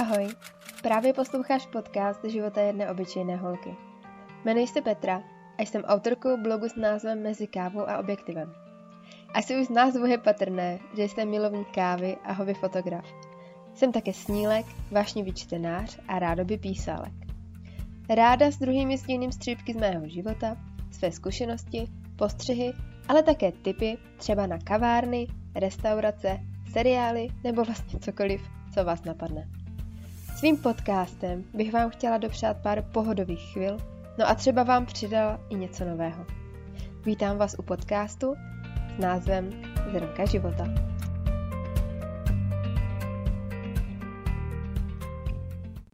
Ahoj, právě posloucháš podcast Života jedné obyčejné holky. Jmenuji se Petra a jsem autorkou blogu s názvem Mezi kávou a objektivem. Asi už z názvu je patrné, že jsem milovník kávy a hobby fotograf. Jsem také snílek, vášnivý čtenář a rádoby písálek. Ráda s druhými sdílím střípky z mého života, své zkušenosti, postřehy, ale také tipy třeba na kavárny, restaurace, seriály nebo vlastně cokoliv, co vás napadne. Svým podcastem bych vám chtěla dopřát pár pohodových chvil, no a třeba vám přidala i něco nového. Vítám vás u podcastu s názvem Zrnka života.